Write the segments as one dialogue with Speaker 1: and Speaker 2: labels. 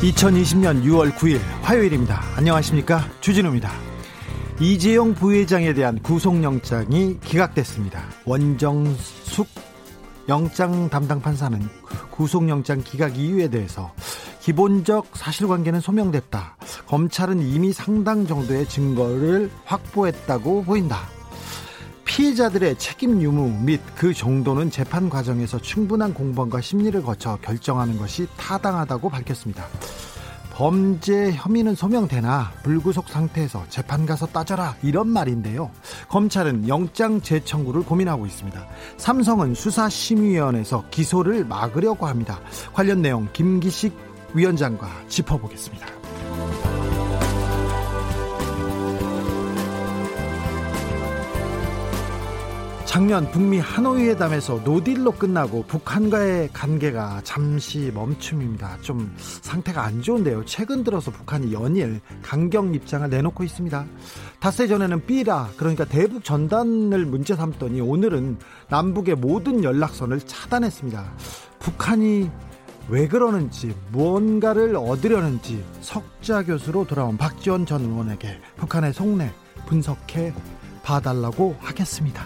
Speaker 1: 2020년 6월 9일 화요일입니다. 안녕하십니까? 주진우입니다. 이재용 부회장에 대한 구속영장이 기각됐습니다. 원정숙 영장 담당 판사는 구속영장 기각 이유에 대해서 기본적 사실관계는 소명됐다. 검찰은 이미 상당 정도의 증거를 확보했다고 보인다. 피해자들의 책임 유무 및 그 정도는 재판 과정에서 충분한 공방과 심리를 거쳐 결정하는 것이 타당하다고 밝혔습니다. 범죄 혐의는 소명되나 불구속 상태에서 재판 가서 따져라 이런 말인데요. 검찰은 영장 재청구를 고민하고 있습니다. 삼성은 수사심의위원회에서 기소를 막으려고 합니다. 관련 내용 김기식 위원장과 짚어보겠습니다. 작년 북미 하노이 회담에서 노딜로 끝나고 북한과의 관계가 잠시 멈춤입니다. 좀 상태가 안 좋은데요. 최근 들어서 북한이 연일 강경 입장을 내놓고 있습니다. 닷새 전에는 삐라 그러니까 대북 전단을 문제 삼더니 오늘은 남북의 모든 연락선을 차단했습니다. 북한이 왜 그러는지 무언가를 얻으려는지 석자 교수로 돌아온 박지원 전 의원에게 북한의 속내 분석해 봐달라고 하겠습니다.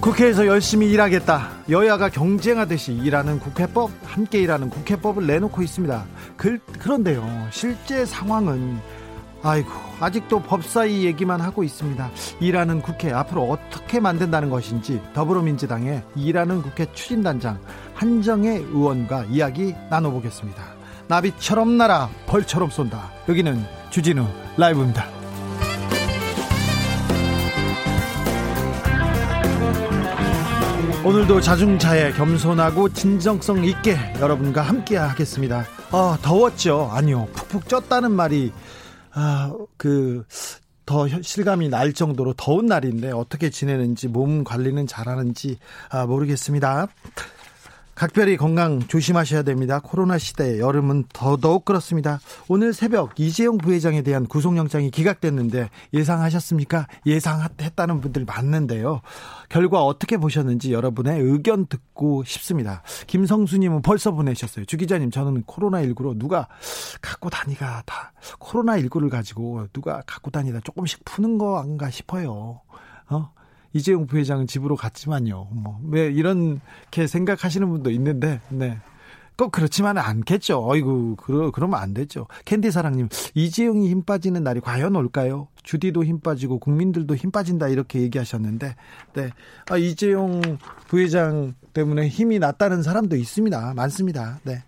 Speaker 1: 국회에서 열심히 일하겠다. 여야가 경쟁하듯이 일하는 국회법, 함께 일하는 국회법을 내놓고 있습니다. 그, 그런데요, 실제 상황은 아이고 아직도 법사위 얘기만 하고 있습니다. 일하는 국회 앞으로 어떻게 만든다는 것인지 더불어민주당의 일하는 국회 추진단장 한정혜 의원과 이야기 나눠보겠습니다. 나비처럼 날아 벌처럼 쏜다. 여기는 주진우 라이브입니다. 오늘도 자중차에 겸손하고 진정성 있게 여러분과 함께 하겠습니다. 아, 더웠죠? 아니요. 푹푹 쪘다는 말이, 아, 그, 더 실감이 날 정도로 더운 날인데 어떻게 지내는지 몸 관리는 잘하는지 아, 모르겠습니다. 각별히 건강 조심하셔야 됩니다. 코로나 시대 여름은 더더욱 그렇습니다. 오늘 새벽 이재용 부회장에 대한 구속영장이 기각됐는데 예상하셨습니까? 예상했다는 분들 많는데요. 결과 어떻게 보셨는지 여러분의 의견 듣고 싶습니다. 김성수님은 벌써 보내셨어요. 주 기자님, 저는 코로나19로 누가 갖고 다니가 다 코로나19를 가지고 누가 갖고 다니다 조금씩 푸는 거 아닌가 싶어요. 어? 이재용 부회장은 집으로 갔지만요. 뭐, 왜 이렇게 생각하시는 분도 있는데, 네. 꼭 그렇지만은 않겠죠. 어이구, 그러, 그러면 안 되죠. 캔디 사랑님, 이재용이 힘 빠지는 날이 과연 올까요? 주디도 힘 빠지고 국민들도 힘 빠진다 이렇게 얘기하셨는데, 네. 아, 이재용 부회장 때문에 힘이 났다는 사람도 있습니다. 많습니다. 네.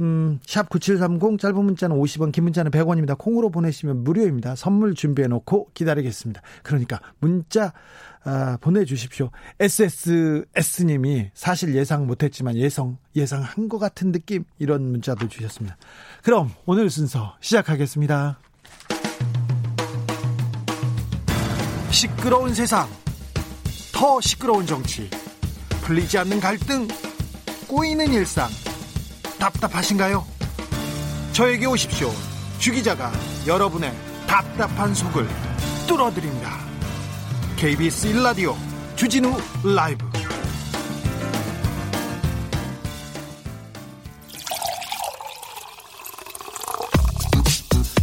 Speaker 1: 음, 샵9730 짧은 문자는 50원, 긴 문자는 100원입니다. 콩으로 보내시면 무료입니다. 선물 준비해 놓고 기다리겠습니다. 그러니까 문자 아, 보내주십시오. SSS님이 사실 예상 못했지만 예상, 예상한 것 같은 느낌 이런 문자도 주셨습니다. 그럼 오늘 순서 시작하겠습니다. 시끄러운 세상, 더 시끄러운 정치, 풀리지 않는 갈등, 꼬이는 일상, 답답하신가요? 저에게 오십시오. 주 기자가 여러분의 답답한 속을 뚫어드립니다. KBS 1라디오 주진우 라이브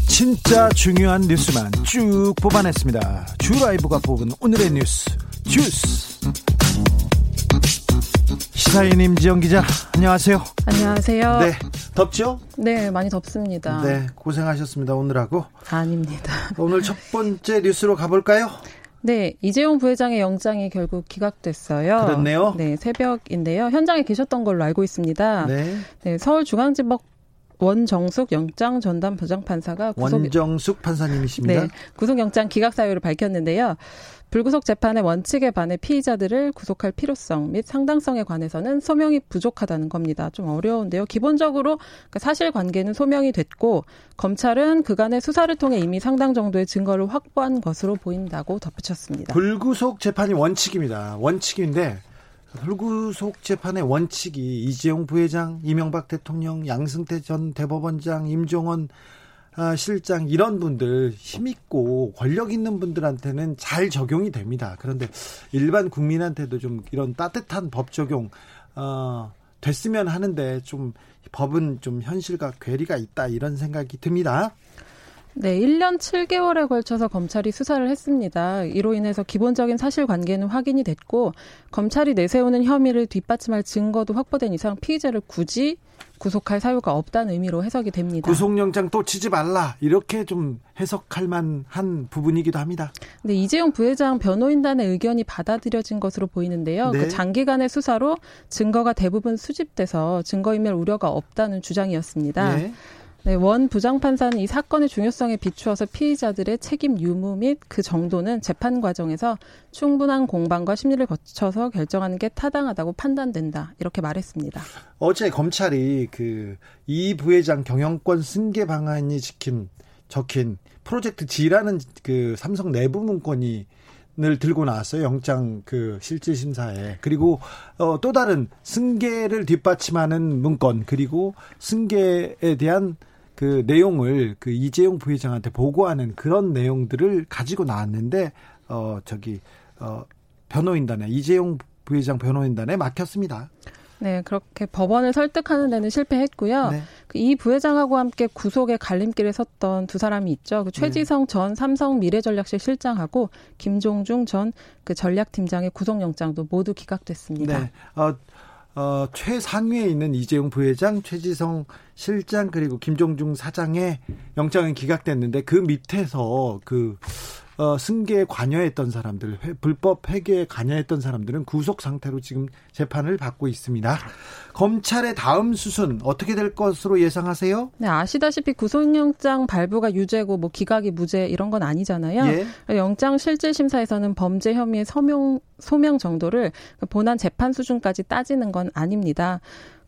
Speaker 1: 진짜 중요한 뉴스만 쭉 뽑아냈습니다. 주 라이브가 뽑은 오늘의 뉴스 주스 시사인 임지영 기자 안녕하세요.
Speaker 2: 안녕하세요.
Speaker 1: 네 덥죠?
Speaker 2: 네 많이 덥습니다.
Speaker 1: 네 고생하셨습니다 오늘하고.
Speaker 2: 아닙니다.
Speaker 1: 오늘 첫 번째 뉴스로 가볼까요?
Speaker 2: 네, 이재용 부회장의 영장이 결국 기각됐어요.
Speaker 1: 그렇네요.
Speaker 2: 네, 새벽인데요. 현장에 계셨던 걸로 알고 있습니다. 네. 네 서울중앙지법 원정숙 영장 전담 부장판사가
Speaker 1: 구속 원정숙 판사님이십니다. 네,
Speaker 2: 구속영장 기각 사유를 밝혔는데요. 불구속 재판의 원칙에 반해 피의자들을 구속할 필요성 및 상당성에 관해서는 소명이 부족하다는 겁니다. 좀 어려운데요. 기본적으로 그 사실관계는 소명이 됐고 검찰은 그간의 수사를 통해 이미 상당 정도의 증거를 확보한 것으로 보인다고 덧붙였습니다.
Speaker 1: 불구속 재판이 원칙입니다. 원칙인데 불구속 재판의 원칙이 이재용 부회장, 이명박 대통령, 양승태 전 대법원장, 임종원 아, 실장 이런 분들 힘 있고 권력 있는 분들한테는 잘 적용이 됩니다. 그런데 일반 국민한테도 좀 이런 따뜻한 법 적용 어, 됐으면 하는데 좀 법은 좀 현실과 괴리가 있다 이런 생각이 듭니다.
Speaker 2: 네, 1년 7개월에 걸쳐서 검찰이 수사를 했습니다. 이로 인해서 기본적인 사실관계는 확인이 됐고 검찰이 내세우는 혐의를 뒷받침할 증거도 확보된 이상 피의자를 굳이 구속할 사유가 없다는 의미로 해석이 됩니다.
Speaker 1: 구속영장 또 치지 말라 이렇게 좀 해석할 만한 부분이기도 합니다.
Speaker 2: 네, 이재용 부회장 변호인단의 의견이 받아들여진 것으로 보이는데요. 네. 그 장기간의 수사로 증거가 대부분 수집돼서 증거인멸 우려가 없다는 주장이었습니다. 네. 네, 원 부장판사는 이 사건의 중요성에 비추어서 피의자들의 책임 유무 및 그 정도는 재판 과정에서 충분한 공방과 심리를 거쳐서 결정하는 게 타당하다고 판단된다. 이렇게 말했습니다.
Speaker 1: 어제 검찰이 그 이 부회장 경영권 승계 방안이 지킨 적힌 프로젝트 G라는 그 삼성 내부 문건이 을 들고 나왔어요. 영장 그 실질 심사에. 그리고 어, 또 다른 승계를 뒷받침하는 문건 그리고 승계에 대한 그 내용을 그 이재용 부회장한테 보고하는 그런 내용들을 가지고 나왔는데 어 저기 어 변호인단에 이재용 부회장 변호인단에 막혔습니다.
Speaker 2: 네, 그렇게 법원을 설득하는 데는 실패했고요. 네. 그이 부회장하고 함께 구속의 갈림길에 섰던 두 사람이 있죠. 그 최지성 네. 전 삼성 미래전략실 실장하고 김종중 전 그 전략팀장의 구속영장도 모두 기각됐습니다. 네. 어,
Speaker 1: 어, 최상위에 있는 이재용 부회장, 최지성 실장 그리고 김종중 사장의 영장은 기각됐는데 그 밑에서 그 어, 승계에 관여했던 사람들, 회, 불법 회계에 관여했던 사람들은 구속 상태로 지금 재판을 받고 있습니다. 검찰의 다음 수순 어떻게 될 것으로 예상하세요?
Speaker 2: 네, 아시다시피 구속영장 발부가 유죄고 뭐 기각이 무죄 이런 건 아니잖아요. 예? 영장 실질 심사에서는 범죄 혐의의 서명 소명 정도를 본안 재판 수준까지 따지는 건 아닙니다.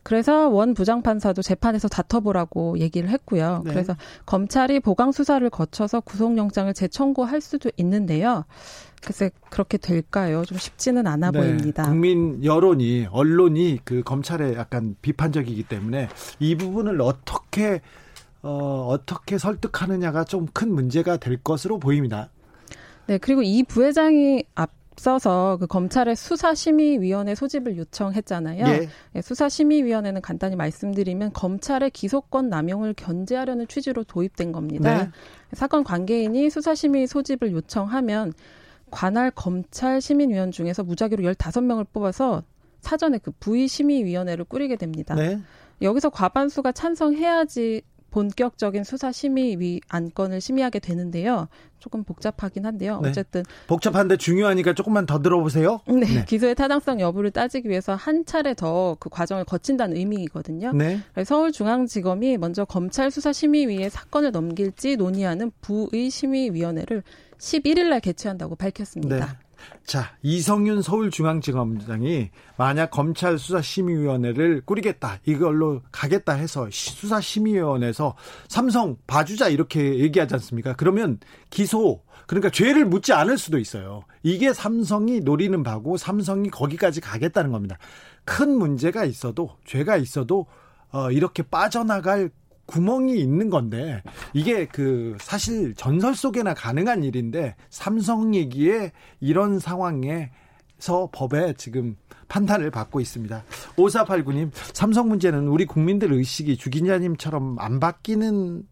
Speaker 2: 그래서 원 부장판사도 재판에서 다퉈보라고 얘기를 했고요. 네. 그래서 검찰이 보강 수사를 거쳐서 구속영장을 재청구할 수도 있는데요. 글쎄 그렇게 될까요? 좀 쉽지는 않아 네. 보입니다.
Speaker 1: 국민 여론이 언론이 그 검찰에 약간 비판적이기 때문에 이 부분을 어떻게 어, 어떻게 설득하느냐가 좀 큰 문제가 될 것으로 보입니다.
Speaker 2: 네, 그리고 이 부회장이 앞 앞서서 그 검찰의 수사심의위원회 소집을 요청했잖아요. 예. 예, 수사심의위원회는 간단히 말씀드리면 검찰의 기소권 남용을 견제하려는 취지로 도입된 겁니다. 네. 사건 관계인이 수사심의 소집을 요청하면 관할 검찰 시민위원 중에서 무작위로 15명을 뽑아서 사전에 그 부의심의위원회를 꾸리게 됩니다. 네. 여기서 과반수가 찬성해야지 본격적인 수사 심의위 안건을 심의하게 되는데요. 조금 복잡하긴 한데요. 네. 어쨌든
Speaker 1: 복잡한데 중요하니까 조금만 더 들어보세요.
Speaker 2: 네, 네. 기소의 타당성 여부를 따지기 위해서 한 차례 더 그 과정을 거친다는 의미거든요. 네. 서울중앙지검이 먼저 검찰 수사 심의위에 사건을 넘길지 논의하는 부의 심의위원회를 11일 날 개최한다고 밝혔습니다. 네.
Speaker 1: 자, 이성윤 서울중앙지검장이 만약 검찰 수사심의위원회를 꾸리겠다, 이걸로 가겠다 해서 수사심의위원회에서 삼성 봐주자 이렇게 얘기하지 않습니까? 그러면 기소, 그러니까 죄를 묻지 않을 수도 있어요. 이게 삼성이 노리는 바고 삼성이 거기까지 가겠다는 겁니다. 큰 문제가 있어도, 죄가 있어도, 어, 이렇게 빠져나갈 구멍이 있는 건데 이게 그 사실 전설 속에나 가능한 일인데 삼성 얘기에 이런 상황에 서 법에 지금 판단을 받고 있습니다. 5489님, 삼성 문제는 우리 국민들 의식이 주기자님처럼 안 바뀌는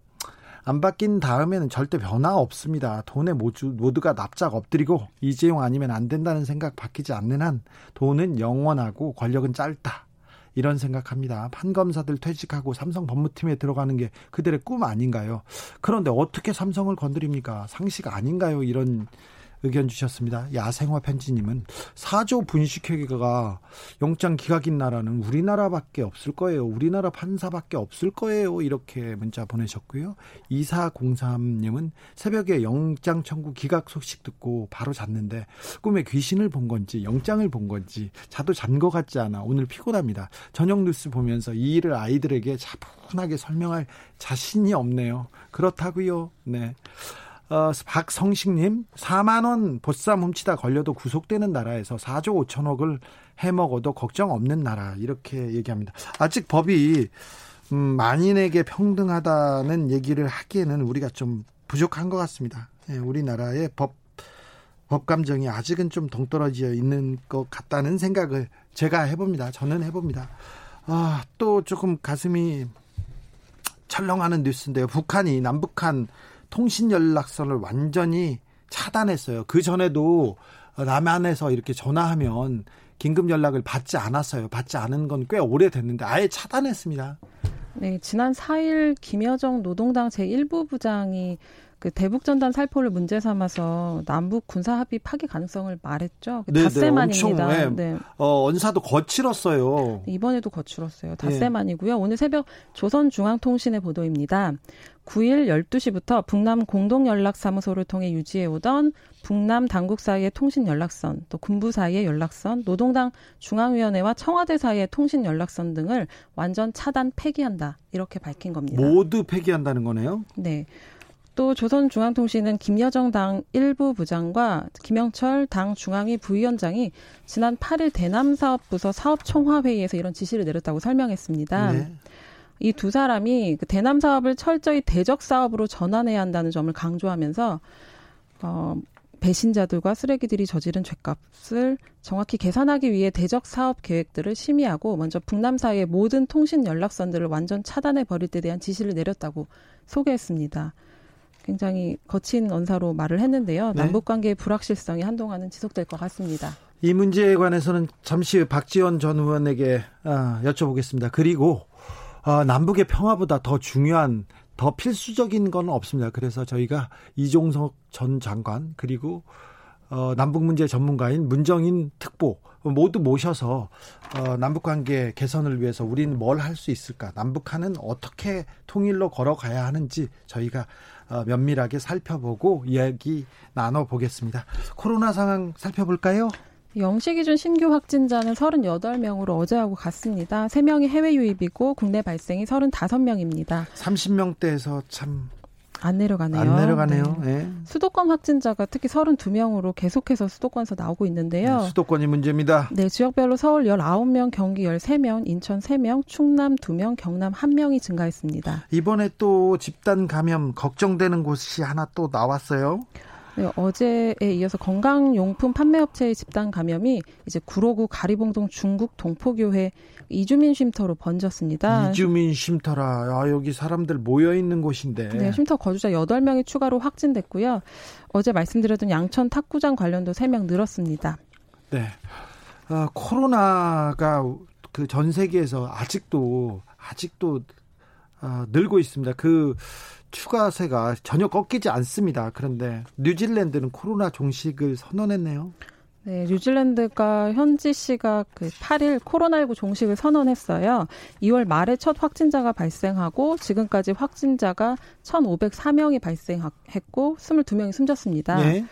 Speaker 1: 안 바뀐 다음에는 절대 변화 없습니다. 돈에 모두, 모두가 납작 엎드리고 이재용 아니면 안 된다는 생각 바뀌지 않는 한 돈은 영원하고 권력은 짧다. 이런 생각합니다. 판검사들 퇴직하고 삼성 법무팀에 들어가는 게 그들의 꿈 아닌가요? 그런데 어떻게 삼성을 건드립니까? 상식 아닌가요? 이런 의견 주셨습니다. 야생화 편지님은 사조 분식회계가 영장 기각인 나라는 우리나라밖에 없을 거예요. 우리나라 판사밖에 없을 거예요. 이렇게 문자 보내셨고요. 2403님은 새벽에 영장 청구 기각 소식 듣고 바로 잤는데 꿈에 귀신을 본 건지 영장을 본 건지 자도 잔 것 같지 않아 오늘 피곤합니다. 저녁 뉴스 보면서 이 일을 아이들에게 차분하게 설명할 자신이 없네요. 그렇다고요. 네. 어, 박성식님, 4만 원 보쌈 훔치다 걸려도 구속되는 나라에서 4조 5천억을 해먹어도 걱정 없는 나라. 이렇게 얘기합니다. 아직 법이, 음, 만인에게 평등하다는 얘기를 하기에는 우리가 좀 부족한 것 같습니다. 예, 우리나라의 법, 법 감정이 아직은 좀 동떨어져 있는 것 같다는 생각을 제가 해봅니다. 저는 해봅니다. 아, 또 조금 가슴이 철렁하는 뉴스인데요. 북한이 남북한 통신 연락선을 완전히 차단했어요. 그 전에도 남한에서 이렇게 전화하면 긴급 연락을 받지 않았어요. 받지 않은 건 꽤 오래됐는데 아예 차단했습니다.
Speaker 2: 네, 지난 4일 김여정 노동당 제1부 부장이 그 대북 전단 살포를 문제 삼아서 남북 군사 합의 파기 가능성을 말했죠. 그 네, 네, 닷새만입니다. 네,
Speaker 1: 네. 어, 언사도 거칠었어요.
Speaker 2: 이번에도 거칠었어요. 닷새만이고요. 네. 오늘 새벽 조선중앙통신의 보도입니다. 9일 12시부터 북남 공동연락사무소를 통해 유지해오던 북남 당국 사이의 통신 연락선, 또 군부 사이의 연락선, 노동당 중앙위원회와 청와대 사이의 통신 연락선 등을 완전 차단 폐기한다. 이렇게 밝힌 겁니다.
Speaker 1: 모두 폐기한다는 거네요?
Speaker 2: 네. 또 조선중앙통신은 김여정 당 일부 부장과 김영철 당 중앙위 부위원장이 지난 8일 대남사업부서 사업총화회의에서 이런 지시를 내렸다고 설명했습니다. 네. 이두 사람이 그 대남 사업을 철저히 대적 사업으로 전환해야 한다는 점을 강조하면서 어, 배신자들과 쓰레기들이 저지른 죄값을 정확히 계산하기 위해 대적 사업 계획들을 심의하고 먼저 북남 사이의 모든 통신 연락선들을 완전 차단해 버릴 때 대한 지시를 내렸다고 소개했습니다. 굉장히 거친 언사로 말을 했는데요. 네. 남북 관계의 불확실성이 한동안은 지속될 것 같습니다.
Speaker 1: 이 문제에 관해서는 잠시 박지원 전 의원에게 아, 여쭤보겠습니다. 그리고 어, 남북의 평화보다 더 중요한 더 필수적인 건 없습니다. 그래서 저희가 이종석 전 장관 그리고 어, 남북 문제 전문가인 문정인 특보 모두 모셔서 어, 남북 관계 개선을 위해서 우리는 뭘 할 수 있을까? 남북한은 어떻게 통일로 걸어가야 하는지 저희가 어, 면밀하게 살펴보고 이야기 나눠 보겠습니다. 코로나 상황 살펴볼까요?
Speaker 2: 영시 기준 신규 확진자는 38명으로 어제하고 같습니다. 3명이 해외 유입이고 국내 발생이 35명입니다.
Speaker 1: 30명대에서 참
Speaker 2: 안 내려가네요.
Speaker 1: 안 내려가네요. 네. 네.
Speaker 2: 수도권 확진자가 특히 32명으로 계속해서 수도권에서 나오고 있는데요.
Speaker 1: 네, 수도권이 문제입니다.
Speaker 2: 네, 지역별로 서울 19명, 경기 13명, 인천 3명, 충남 2명, 경남 1명이 증가했습니다.
Speaker 1: 이번에 또 집단 감염 걱정되는 곳이 하나 또 나왔어요.
Speaker 2: 네, 어제에 이어서 건강용품 판매업체의 집단 감염이 이제 구로구 가리봉동 중국 동포교회 이주민 쉼터로 번졌습니다.
Speaker 1: 이주민 쉼터라. 아, 여기 사람들 모여 있는 곳인데.
Speaker 2: 네, 쉼터 거주자 8명이 추가로 확진됐고요. 어제 말씀드렸던 양천 탁구장 관련도 3명 늘었습니다.
Speaker 1: 네. 아, 코로나가 그 전 세계에서 아직도 아직도 아, 늘고 있습니다. 그 추가세가 전혀 꺾이지 않습니다. 그런데 뉴질랜드는 코로나 종식을 선언했네요.
Speaker 2: 네, 뉴질랜드가 현지 시각 그 8일 코로나19 종식을 선언했어요. 2월 말에 첫 확진자가 발생하고 지금까지 확진자가 1,504명이 발생했고 22명이 숨졌습니다. 네.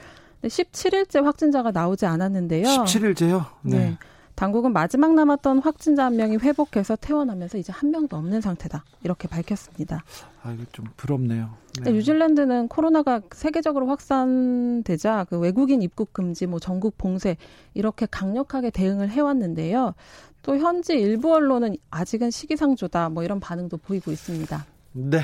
Speaker 2: 17일째 확진자가 나오지 않았는데요.
Speaker 1: 17일째요? 네. 네.
Speaker 2: 당국은 마지막 남았던 확진자 한 명이 회복해서 퇴원하면서 이제 한 명도 없는 상태다. 이렇게 밝혔습니다.
Speaker 1: 아, 이거 좀 부럽네요.
Speaker 2: 네. 뉴질랜드는 코로나가 세계적으로 확산되자 그 외국인 입국 금지, 뭐 전국 봉쇄 이렇게 강력하게 대응을 해왔는데요. 또 현지 일부 언론은 아직은 시기상조다 뭐 이런 반응도 보이고 있습니다.
Speaker 1: 네.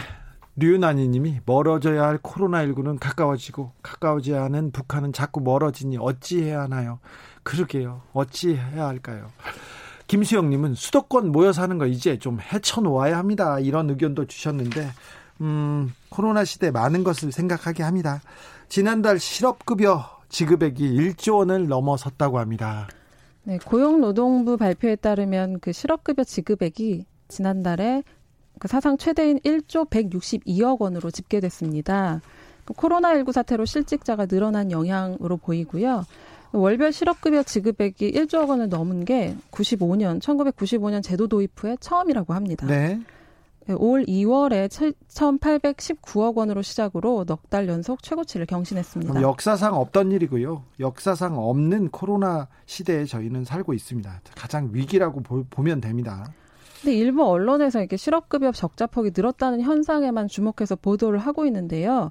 Speaker 1: 류난이 님이 멀어져야 할 코로나19는 가까워지고 가까워져야 하는 북한은 자꾸 멀어지니 어찌해야 하나요? 그러게요. 어찌 해야 할까요? 김수영님은 수도권 모여 사는 거 이제 좀 헤쳐놓아야 합니다. 이런 의견도 주셨는데, 음, 코로나 시대 많은 것을 생각하게 합니다. 지난달 실업급여 지급액이 1조 원을 넘어섰다고 합니다.
Speaker 2: 네, 고용노동부 발표에 따르면 그 실업급여 지급액이 지난달에 그 사상 최대인 1조 162억 원으로 집계됐습니다. 그 코로나19 사태로 실직자가 늘어난 영향으로 보이고요. 월별 실업급여 지급액이 1조 원을 넘은 게 95년, 1995년 제도 도입 후에 처음이라고 합니다. 네. 올 2월에 1,819억 원으로 시작으로 넉 달 연속 최고치를 경신했습니다.
Speaker 1: 역사상 없던 일이고요. 역사상 없는 코로나 시대에 저희는 살고 있습니다. 가장 위기라고 보, 면 됩니다.
Speaker 2: 근데 일부 언론에서 이렇게 실업급여 적자폭이 늘었다는 현상에만 주목해서 보도를 하고 있는데요.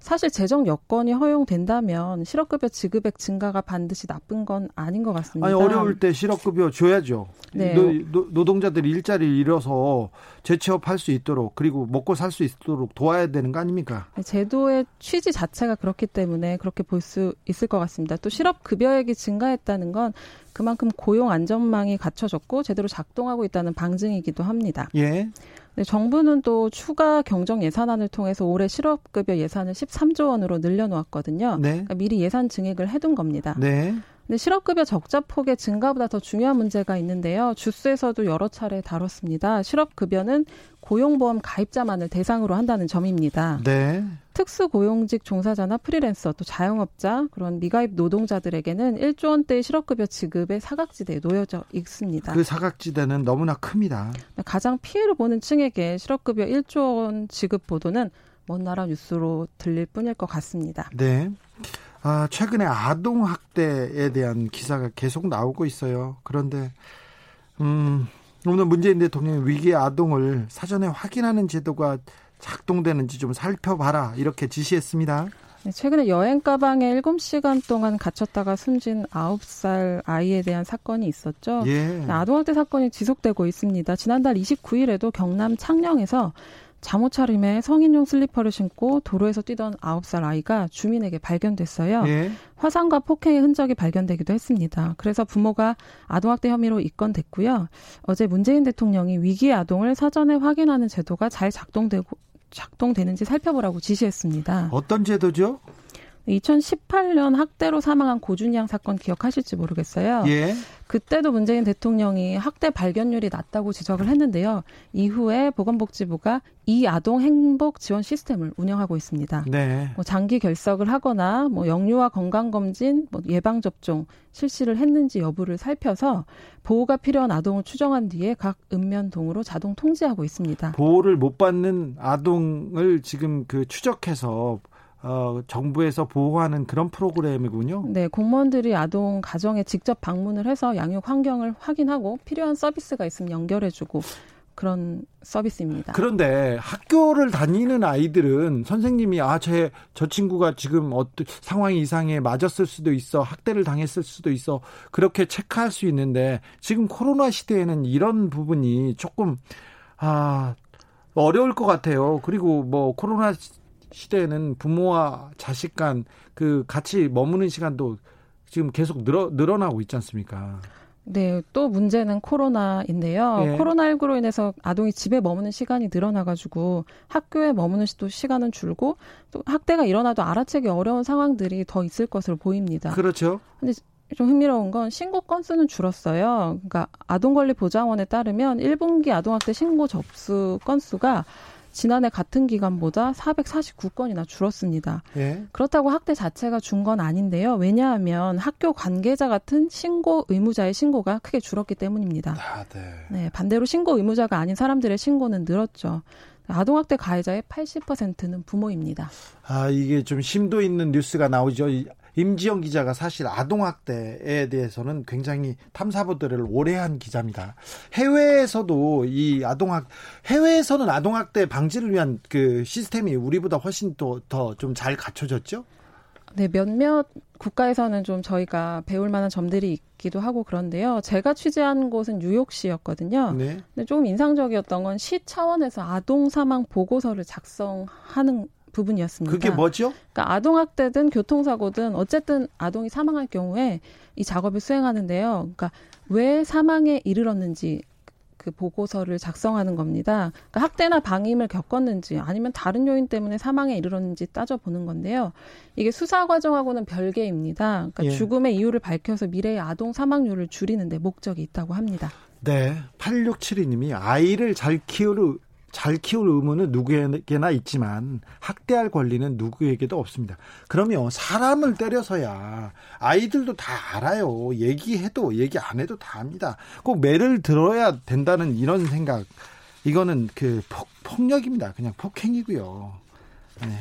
Speaker 2: 사실 재정 여건이 허용된다면 실업급여 지급액 증가가 반드시 나쁜 건 아닌 것 같습니다.
Speaker 1: 아니 어려울 때 실업급여 줘야죠. 네. 노, 노 동자들이 일자리를 잃어서 재취업할 수 있도록 그리고 먹고 살 수 있도록 도와야 되는 거 아닙니까?
Speaker 2: 네, 제도의 취지 자체가 그렇기 때문에 그렇게 볼 수 있을 것 같습니다. 또 실업급여액이 증가했다는 건 그만큼 고용 안전망이 갖춰졌고 제대로 작동하고 있다는 방증이기도 합니다. 예. 네, 정부는 또 추가 경정 예산안을 통해서 올해 실업급여 예산을 13조 원으로 늘려놓았거든요. 네. 그러니까 미리 예산 증액을 해둔 겁니다. 네. 근데 실업급여 적자 폭의 증가보다 더 중요한 문제가 있는데요. 주스에서도 여러 차례 다뤘습니다. 실업급여는 고용보험 가입자만을 대상으로 한다는 점입니다. 네. 특수고용직 종사자나 프리랜서 또 자영업자 그런 미가입 노동자들에게는 1조 원대의 실업급여 지급에 사각지대에 놓여져 있습니다.
Speaker 1: 그 사각지대는 너무나 큽니다.
Speaker 2: 가장 피해를 보는 층에게 실업급여 1조 원 지급 보도는 먼 나라 뉴스로 들릴 뿐일 것 같습니다.
Speaker 1: 네. 아, 최근에 아동 학대에 대한 기사가 계속 나오고 있어요. 그런데 음, 오늘 문재인 대통령이 위기 아동을 사전에 확인하는 제도가 작동되는지 좀 살펴봐라 이렇게 지시했습니다.
Speaker 2: 네, 최근에 여행 가방에 7시간 동안 갇혔다가 숨진 9살 아이에 대한 사건이 있었죠. 예. 아동학대 사건이 지속되고 있습니다. 지난달 29일에도 경남 창녕에서 잠옷 차림에 성인용 슬리퍼를 신고 도로에서 뛰던 9살 아이가 주민에게 발견됐어요. 예. 화상과 폭행의 흔적이 발견되기도 했습니다. 그래서 부모가 아동학대 혐의로 입건됐고요. 어제 문재인 대통령이 위기의 아동을 사전에 확인하는 제도가 잘 작동되고 작동되는지 살펴보라고 지시했습니다.
Speaker 1: 어떤 제도죠?
Speaker 2: 2018년 학대로 사망한 고준희 양 사건 기억하실지 모르겠어요. 예. 그때도 문재인 대통령이 학대 발견율이 낮다고 지적을 했는데요. 이후에 보건복지부가 이 아동 행복 지원 시스템을 운영하고 있습니다. 네. 뭐 장기 결석을 하거나 뭐 영유아 건강 검진, 뭐 예방 접종 실시를 했는지 여부를 살펴서 보호가 필요한 아동을 추정한 뒤에 각 읍면동으로 자동 통지하고 있습니다.
Speaker 1: 보호를 못 받는 아동을 지금 그 추적해서 어, 정부에서 보호하는 그런 프로그램이군요.
Speaker 2: 네, 공무원들이 아동 가정에 직접 방문을 해서 양육 환경을 확인하고 필요한 서비스가 있으면 연결해주고 그런 서비스입니다.
Speaker 1: 그런데 학교를 다니는 아이들은 선생님이 아저저 저 친구가 지금 어떤 상황이 이상해 맞았을 수도 있어 학대를 당했을 수도 있어 그렇게 체크할 수 있는데 지금 코로나 시대에는 이런 부분이 조금 아 어려울 것 같아요. 그리고 뭐 코로나 시대에는 부모와 자식 간 그 같이 머무는 시간도 지금 계속 늘어 늘어나고 있지 않습니까?
Speaker 2: 네, 또 문제는 코로나인데요. 예. 코로나19로 인해서 아동이 집에 머무는 시간이 늘어나가지고 학교에 머무는 또 시간은 줄고 또 학대가 일어나도 알아채기 어려운 상황들이 더 있을 것으로 보입니다.
Speaker 1: 그렇죠.
Speaker 2: 근데 좀 흥미로운 건 신고 건수는 줄었어요. 그러니까 아동권리보장원에 따르면 1분기 아동학대 신고 접수 건수가 지난해 같은 기간보다 449건이나 줄었습니다. 예. 그렇다고 학대 자체가 준 건 아닌데요. 왜냐하면 학교 관계자 같은 신고 의무자의 신고가 크게 줄었기 때문입니다. 아, 네. 네, 반대로 신고 의무자가 아닌 사람들의 신고는 늘었죠. 아동학대 가해자의 80%는 부모입니다.
Speaker 1: 아, 이게 좀 심도 있는 뉴스가 나오죠. 임지영 기자가 사실 아동학대에 대해서는 굉장히 탐사보도를 오래 한 기자입니다. 해외에서도 이 아동학, 해외에서는 아동학대 방지를 위한 그 시스템이 우리보다 훨씬 더 좀 잘 갖춰졌죠?
Speaker 2: 네, 몇몇 국가에서는 좀 저희가 배울 만한 점들이 있기도 하고 그런데요. 제가 취재한 곳은 뉴욕시였거든요. 네. 근데 조금 인상적이었던 건 시 차원에서 아동 사망 보고서를 작성하는 부분이었습니다.
Speaker 1: 그게 뭐죠?
Speaker 2: 그러니까 아동학대든 교통사고든 어쨌든 아동이 사망할 경우에 이 작업을 수행하는데요. 그러니까 왜 사망에 이르렀는지 그 보고서를 작성하는 겁니다. 그러니까 학대나 방임을 겪었는지 아니면 다른 요인 때문에 사망에 이르렀는지 따져보는 건데요. 이게 수사 과정하고는 별개입니다. 그러니까 예. 죽음의 이유를 밝혀서 미래의 아동 사망률을 줄이는데 목적이 있다고 합니다.
Speaker 1: 네. 8672님이 아이를 잘 키우는 잘 키울 의무는 누구에게나 있지만 학대할 권리는 누구에게도 없습니다. 그러면 사람을 때려서야 아이들도 다 알아요. 얘기해도 얘기 안 해도 다 압니다. 꼭 매를 들어야 된다는 이런 생각 이거는 그 폭, 폭력입니다. 그냥 폭행이고요. 네.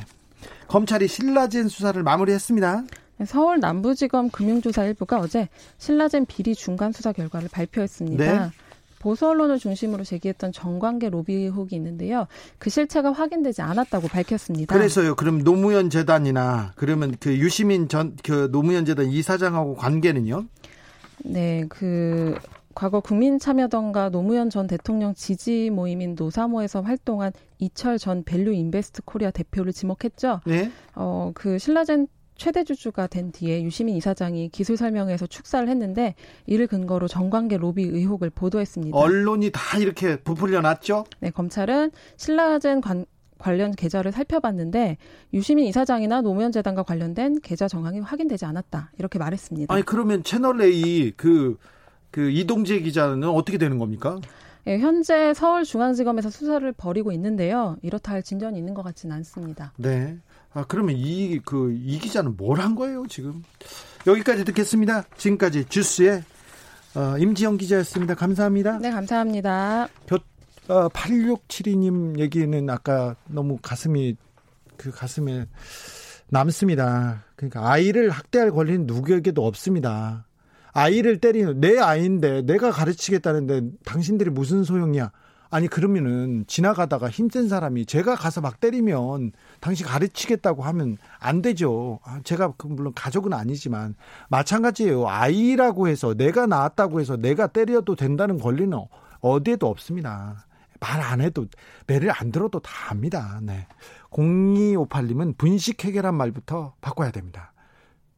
Speaker 1: 검찰이 신라젠 수사를 마무리했습니다.
Speaker 2: 서울 남부지검 금융조사 일부가 어제 신라젠 비리 중간 수사 결과를 발표했습니다. 네. 보수 언론을 중심으로 제기했던 정관계 로비 의혹이 있는데요. 그 실체가 확인되지 않았다고 밝혔습니다.
Speaker 1: 그래서요. 그럼 노무현 재단이나 그러면 그 유시민 전 그 노무현 재단 이사장하고 관계는요?
Speaker 2: 네, 그 과거 국민참여당과 노무현 전 대통령 지지 모임인 노사모에서 활동한 이철 전 밸류 인베스트 코리아 대표를 지목했죠. 네. 어, 그 신라젠 최대 주주가 된 뒤에 유시민 이사장이 기술 설명회에서 축사를 했는데 이를 근거로 정관계 로비 의혹을 보도했습니다.
Speaker 1: 언론이 다 이렇게 부풀려 놨죠?
Speaker 2: 네, 검찰은 신라젠 관, 관련 계좌를 살펴봤는데 유시민 이사장이나 노무현 재단과 관련된 계좌 정황이 확인되지 않았다. 이렇게 말했습니다.
Speaker 1: 아니 그러면 채널 A 그 그 이동재 기자는 어떻게 되는 겁니까?
Speaker 2: 예, 현재 서울중앙지검에서 수사를 벌이고 있는데요. 이렇다 할 진전이 있는 것 같지는 않습니다.
Speaker 1: 네. 아, 그러면 이, 그, 이 기자는 뭘 한 거예요, 지금? 여기까지 듣겠습니다. 지금까지 주스의 어, 임지영 기자였습니다. 감사합니다.
Speaker 2: 네, 감사합니다.
Speaker 1: 교, 어, 8672님 얘기는 아까 너무 가슴이, 그 가슴에 남습니다. 그러니까 아이를 학대할 권리는 누구에게도 없습니다. 아이를 때리는 내 아이인데 내가 가르치겠다는데 당신들이 무슨 소용이야? 아니 그러면은 지나가다가 힘센 사람이 제가 가서 막 때리면 당신 가르치겠다고 하면 안 되죠. 아, 제가 그 물론 가족은 아니지만 마찬가지예요. 아이라고 해서 내가 낳았다고 해서 내가 때려도 된다는 권리는 어디에도 없습니다. 말 안 해도 매를 안 들어도 다 합니다. 네. 0258님은 분식회계란 말부터 바꿔야 됩니다.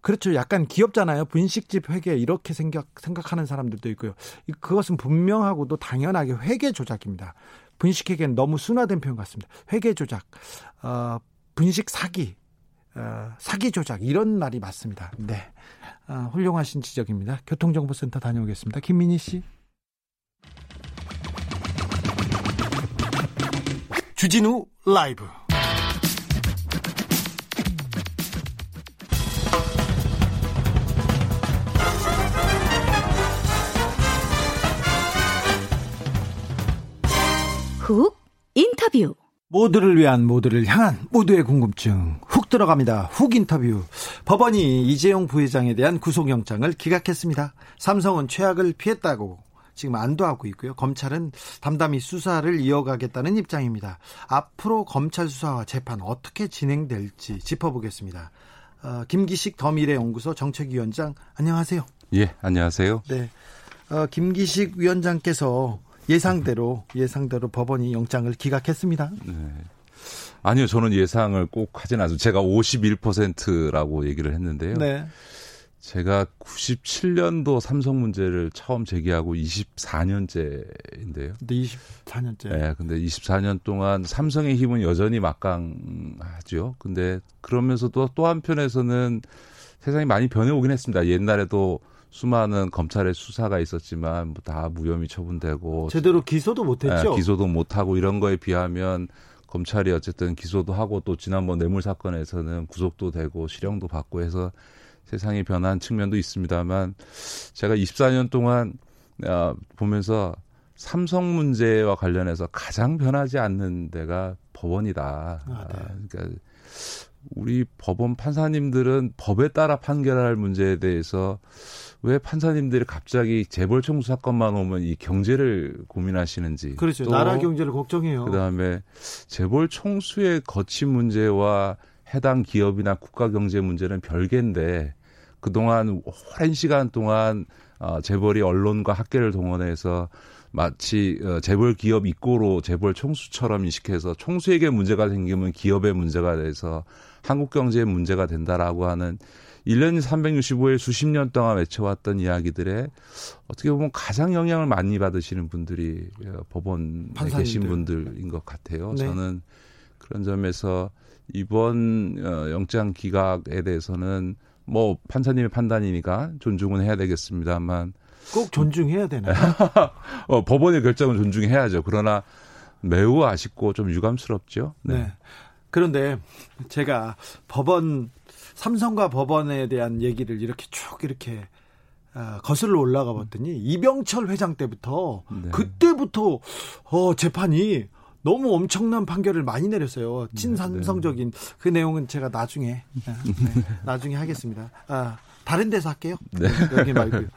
Speaker 1: 그렇죠. 약간 귀엽잖아요. 분식집 회계 이렇게 생각 생각하는 사람들도 있고요. 그것은 분명하고도 당연하게 회계 조작입니다. 분식 회계는 너무 순화된 표현 같습니다. 회계 조작, 어, 분식 사기, 어, 사기 조작 이런 말이 맞습니다. 네, 어, 훌륭하신 지적입니다. 교통정보센터 다녀오겠습니다. 김민희 씨. 주진우 라이브.
Speaker 3: 훅 인터뷰
Speaker 1: 모두를 위한 모두를 향한 모두의 궁금증 훅 들어갑니다. 훅 인터뷰. 법원이 이재용 부회장에 대한 구속영장을 기각했습니다. 삼성은 최악을 피했다고 지금 안도하고 있고요. 검찰은 담담히 수사를 이어가겠다는 입장입니다. 앞으로 검찰 수사와 재판 어떻게 진행될지 짚어보겠습니다. 어, 김기식 더미래연구소 정책위원장 안녕하세요.
Speaker 4: 예, 안녕하세요.
Speaker 1: 네, 어, 김기식 위원장께서 예상대로 예상대로 법원이 영장을 기각했습니다. 네.
Speaker 4: 아니요, 저는 예상을 꼭 하진 않아요. 제가 51%라고 얘기를 했는데요. 네. 제가 97년도 삼성 문제를 처음 제기하고 24년째인데요.
Speaker 1: 근데 24년째.
Speaker 4: 네, 근데 24년 동안 삼성의 힘은 여전히 막강하죠. 근데 그러면서도 또 한편에서는 세상이 많이 변해오긴 했습니다. 옛날에도 수많은 검찰의 수사가 있었지만 뭐 다 무혐의 처분되고
Speaker 1: 제대로 기소도 못했죠.
Speaker 4: 네, 기소도 못하고 이런 거에 비하면 검찰이 어쨌든 기소도 하고 또 지난번 뇌물 사건에서는 구속도 되고 실형도 받고 해서 세상이 변한 측면도 있습니다만 제가 24년 동안 어, 보면서 삼성 문제와 관련해서 가장 변하지 않는 데가 법원이다. 아, 네. 그러니까 우리 법원 판사님들은 법에 따라 판결할 문제에 대해서 왜 판사님들이 갑자기 재벌 청수 사건만 오면 이 경제를 고민하시는지.
Speaker 1: 그렇죠. 나라 경제를 걱정해요.
Speaker 4: 그다음에 재벌 총수의 거친 문제와 해당 기업이나 국가 경제 문제는 별개인데 그동안 오랜 시간 동안 어, 재벌이 언론과 학계를 동원해서 마치 어, 재벌 기업 입고로 재벌 총수처럼 인식해서 총수에게 문제가 생기면 기업의 문제가 돼서 한국 경제에 문제가 된다라고 하는 1년 365일 수십 년 동안 외쳐왔던 이야기들에 어떻게 보면 가장 영향을 많이 받으시는 분들이 어, 법원에 판사님들. 계신 분들인 것 같아요. 네. 저는 그런 점에서 이번 어, 영장 기각에 대해서는 뭐 판사님의 판단이니까 존중은 해야 되겠습니다만
Speaker 1: 꼭 존중해야 되나요?
Speaker 4: 어, 법원의 결정은 존중해야죠. 그러나 매우 아쉽고 좀 유감스럽죠.
Speaker 1: 네. 네. 그런데 제가 법원 삼성과 법원에 대한 얘기를 이렇게 쭉 이렇게 아, 거슬러 올라가 봤더니 이병철 회장 때부터 네. 그때부터 어 재판이 너무 엄청난 판결을 많이 내렸어요. 친삼성적인 그 내용은 제가 나중에 아, 네, 나중에 하겠습니다. 아, 다른 데서 할게요. 네. 여기 말고요.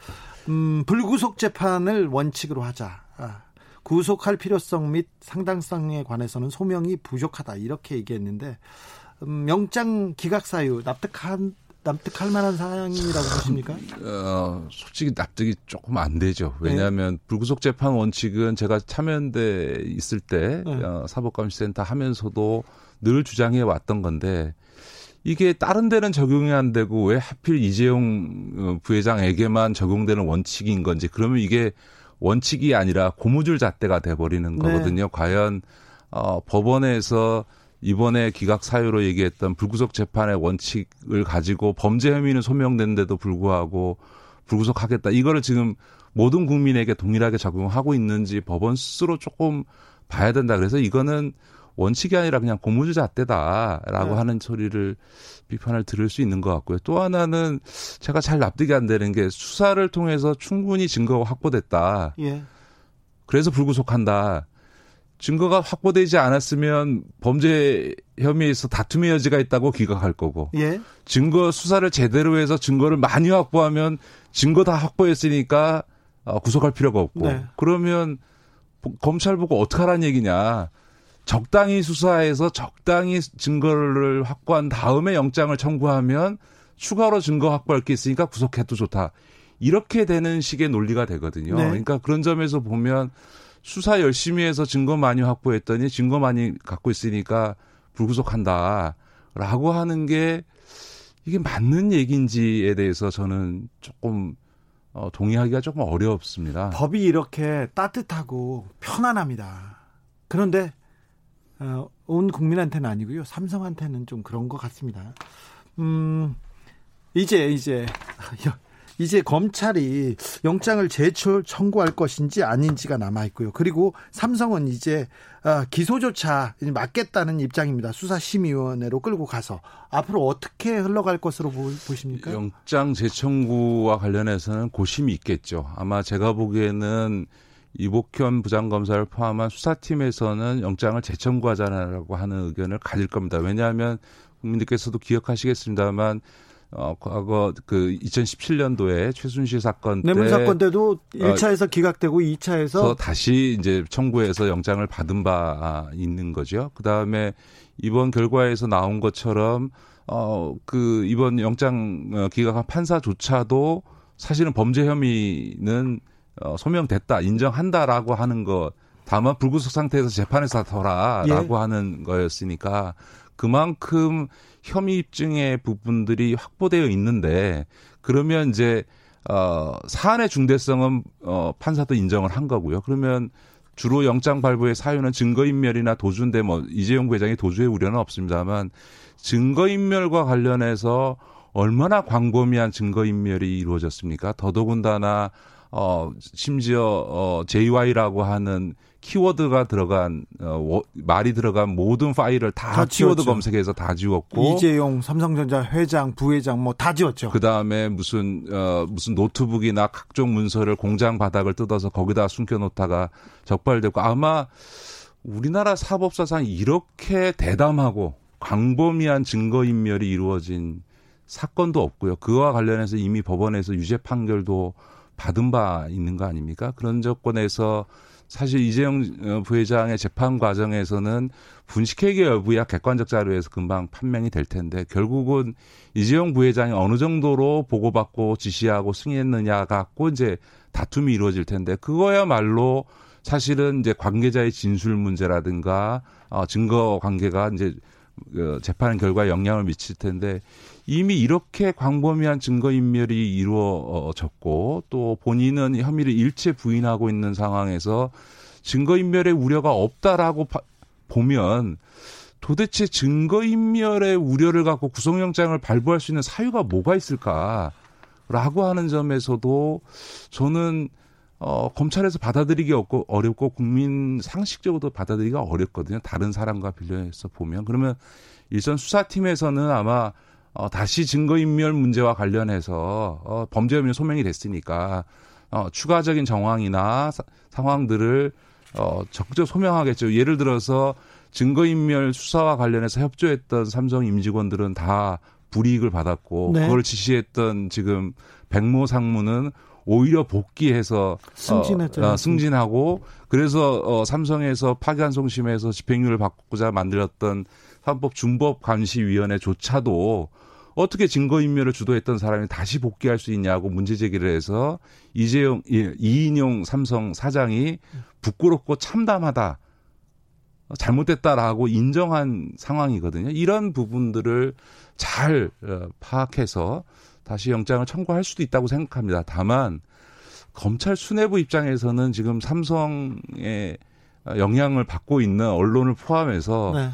Speaker 1: 음, 불구속 재판을 원칙으로 하자. 아, 구속할 필요성 및 상당성에 관해서는 소명이 부족하다 이렇게 얘기했는데 음, 영장 기각 사유 납득한 납득할 만한 사항이라고 보십니까?
Speaker 4: 어, 솔직히 납득이 조금 안 되죠. 왜냐하면 네. 불구속 재판 원칙은 제가 참여연대 있을 때 네. 어, 사법감시센터 하면서도 늘 주장해 왔던 건데 이게 다른 데는 적용이 안 되고 왜 하필 이재용 어, 부회장에게만 적용되는 원칙인 건지 그러면 이게 원칙이 아니라 고무줄 잣대가 돼 버리는 네. 거거든요. 네. 과연 어 법원에서 이번에 기각 사유로 얘기했던 불구속 재판의 원칙을 가지고 범죄 혐의는 소명된데도 불구하고 불구속하겠다. 이거를 지금 모든 국민에게 동일하게 적용하고 있는지 법원 스스로 조금 봐야 된다. 그래서 이거는 원칙이 아니라 그냥 고무줄 잣대다라고 네. 하는 소리를 비판을 들을 수 있는 것 같고요. 또 하나는 제가 잘 납득이 안 되는 게 수사를 통해서 충분히 증거가 확보됐다. 예. 그래서 불구속한다. 증거가 확보되지 않았으면 범죄 혐의에서 다툼의 여지가 있다고 기각할 거고 예. 증거 수사를 제대로 해서 증거를 많이 확보하면 증거 다 확보했으니까 어, 구속할 필요가 없고 네. 그러면 검찰 보고 어떻게 하라는 얘기냐 적당히 수사해서 적당히 증거를 확보한 다음에 영장을 청구하면 추가로 증거 확보할 게 있으니까 구속해도 좋다 이렇게 되는 식의 논리가 되거든요. 네. 그러니까 그런 점에서 보면 수사 열심히 해서 증거 많이 확보했더니 증거 많이 갖고 있으니까 불구속한다 라고 하는 게 이게 맞는 얘기인지에 대해서 저는 조금 어, 동의하기가 조금 어렵습니다.
Speaker 1: 법이 이렇게 따뜻하고 편안합니다. 그런데 어, 온 국민한테는 아니고요. 삼성한테는 좀 그런 것 같습니다. 음, 이제 이제 이제 검찰이 영장을 제출 청구할 것인지 아닌지가 남아 있고요. 그리고 삼성은 이제 아, 기소조차 막겠다는 입장입니다. 수사심의위원회로 끌고 가서 앞으로 어떻게 흘러갈 것으로 보십니까?
Speaker 4: 영장 재청구와 관련해서는 고심이 있겠죠. 아마 제가 보기에는 이복현 부장검사를 포함한 수사팀에서는 영장을 재청구하자라고 하는 의견을 가질 겁니다. 왜냐하면 국민들께서도 기억하시겠습니다만 어, 과거 그 2017년도에 최순실 사건 때
Speaker 1: 뇌물 사건 때도 1차에서 어, 기각되고 2차에서
Speaker 4: 다시 이제 청구해서 영장을 받은 바 있는 거죠. 그다음에 이번 결과에서 나온 것처럼 어 그 이번 영장 어, 기각한 판사조차도 사실은 범죄 혐의는 어 소명됐다 인정한다라고 하는 것 다만 불구속 상태에서 재판에서 다더라라고 예. 하는 거였으니까 그만큼 혐의 입증의 부분들이 확보되어 있는데 그러면 이제 어 사안의 중대성은 어 판사도 인정을 한 거고요. 그러면 주로 영장 발부의 사유는 증거인멸이나 도주인데 뭐 이재용 부회장이 도주의 우려는 없습니다만 증거인멸과 관련해서 얼마나 광범위한 증거인멸이 이루어졌습니까? 더더군다나 어 심지어 어 JY라고 하는 키워드가 들어간 어, 말이 들어간 모든 파일을 다, 다 키워드 지웠죠. 검색해서 다 지웠고
Speaker 1: 이재용 삼성전자 회장 부회장 뭐 다 지웠죠.
Speaker 4: 그 다음에 무슨 어, 무슨 노트북이나 각종 문서를 공장 바닥을 뜯어서 거기다 숨겨놓다가 적발되고 아마 우리나라 사법사상 이렇게 대담하고 광범위한 증거인멸이 이루어진 사건도 없고요. 그와 관련해서 이미 법원에서 유죄 판결도 받은 바 있는 거 아닙니까? 그런 조건에서 사실 이재용 어, 부회장의 재판 과정에서는 분식회계 여부야 객관적 자료에서 금방 판명이 될 텐데 결국은 이재용 부회장이 어느 정도로 보고받고 지시하고 승인했느냐 갖고 이제 다툼이 이루어질 텐데 그거야말로 사실은 이제 관계자의 진술 문제라든가 어, 증거 관계가 이제 그 재판 결과에 영향을 미칠 텐데 이미 이렇게 광범위한 증거인멸이 이루어졌고 또 본인은 혐의를 일체 부인하고 있는 상황에서 증거인멸의 우려가 없다라고 보면 도대체 증거인멸의 우려를 갖고 구속영장을 발부할 수 있는 사유가 뭐가 있을까라고 하는 점에서도 저는 어, 검찰에서 받아들이기 어렵고, 어렵고 국민 상식적으로도 받아들이기가 어렵거든요. 다른 사람과 비교해서 보면. 그러면 일선 수사팀에서는 아마 어, 다시 증거인멸 문제와 관련해서 어, 범죄 혐의 소명이 됐으니까 어, 추가적인 정황이나 사, 상황들을 어, 적극적 소명하겠죠. 예를 들어서 증거인멸 수사와 관련해서 협조했던 삼성 임직원들은 다 불이익을 받았고 네. 그걸 지시했던 지금 백모 상무는 오히려 복귀해서
Speaker 1: 승진했죠.
Speaker 4: 어, 어, 승진하고 그래서 어, 삼성에서 파기환송심에서 집행유예를 바꾸자 만들었던 사법 준법 감시위원회조차도 어떻게 증거인멸을 주도했던 사람이 다시 복귀할 수 있냐고 문제 제기를 해서 이재용 이인용 삼성 사장이 부끄럽고 참담하다. 잘못됐다라고 인정한 상황이거든요. 이런 부분들을 잘 어, 파악해서 다시 영장을 청구할 수도 있다고 생각합니다. 다만 검찰 수뇌부 입장에서는 지금 삼성의 영향을 받고 있는 언론을 포함해서 네.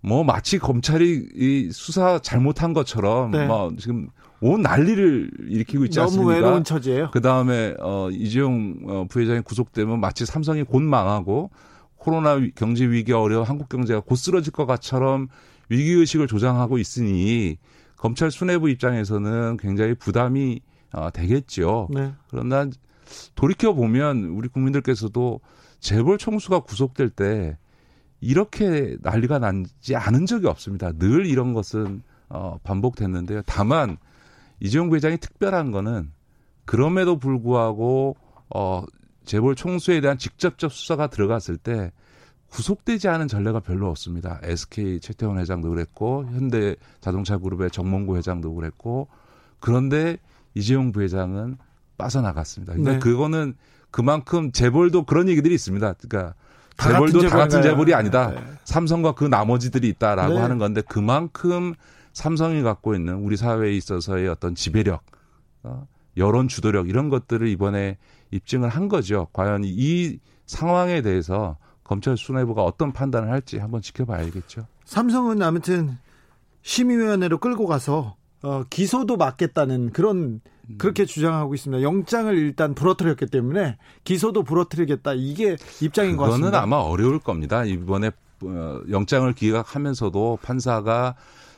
Speaker 4: 뭐 마치 검찰이 이 수사 잘못한 것처럼 네. 뭐 지금 온 난리를 일으키고 있지
Speaker 1: 너무
Speaker 4: 않습니까?
Speaker 1: 외로운 처지예요.
Speaker 4: 그 다음에 어 이재용 어, 부회장이 구속되면 마치 삼성이 곧 망하고 코로나 경제 위기 어려워 한국 경제가 곧 쓰러질 것 같처럼 위기 의식을 조장하고 있으니 검찰 수뇌부 입장에서는 굉장히 부담이 어, 되겠죠. 네. 그러나 돌이켜 보면 우리 국민들께서도 재벌 총수가 구속될 때 이렇게 난리가 나지 않은 적이 없습니다. 늘 이런 것은 어, 반복됐는데요. 다만 이재용 부회장이 특별한 거는 그럼에도 불구하고 어, 재벌 총수에 대한 직접적 수사가 들어갔을 때 구속되지 않은 전례가 별로 없습니다. SK 최태원 회장도 그랬고 현대 자동차 그룹의 정몽구 회장도 그랬고 그런데 이재용 부회장은 빠져나갔습니다. 근데 네. 그거는 그만큼 재벌도 그런 얘기들이 있습니다. 그러니까 다 재벌도 같은 다 같은 재벌이 아니다. 네. 삼성과 그 나머지들이 있다라고 네. 하는 건데 그만큼 삼성이 갖고 있는 우리 사회에 있어서의 어떤 지배력, 어, 여론 주도력 이런 것들을 이번에 입증을 한 거죠. 과연 이 상황에 대해서 검찰 수뇌부가 어떤 판단을 할지 한번 지켜봐야겠죠.
Speaker 1: 삼성은 아무튼 심의위원회로 끌고 가서 어, 기소도 막겠다는 그런 그렇게 주장하고 있습니다. 영장을 일단 부러뜨렸기 때문에 기소도 부러뜨리겠다 이게 입장인 것 같습니다.
Speaker 4: 그거는 아마 어려울 겁니다. 이번에 어, 영장을 기각하면서도 판사가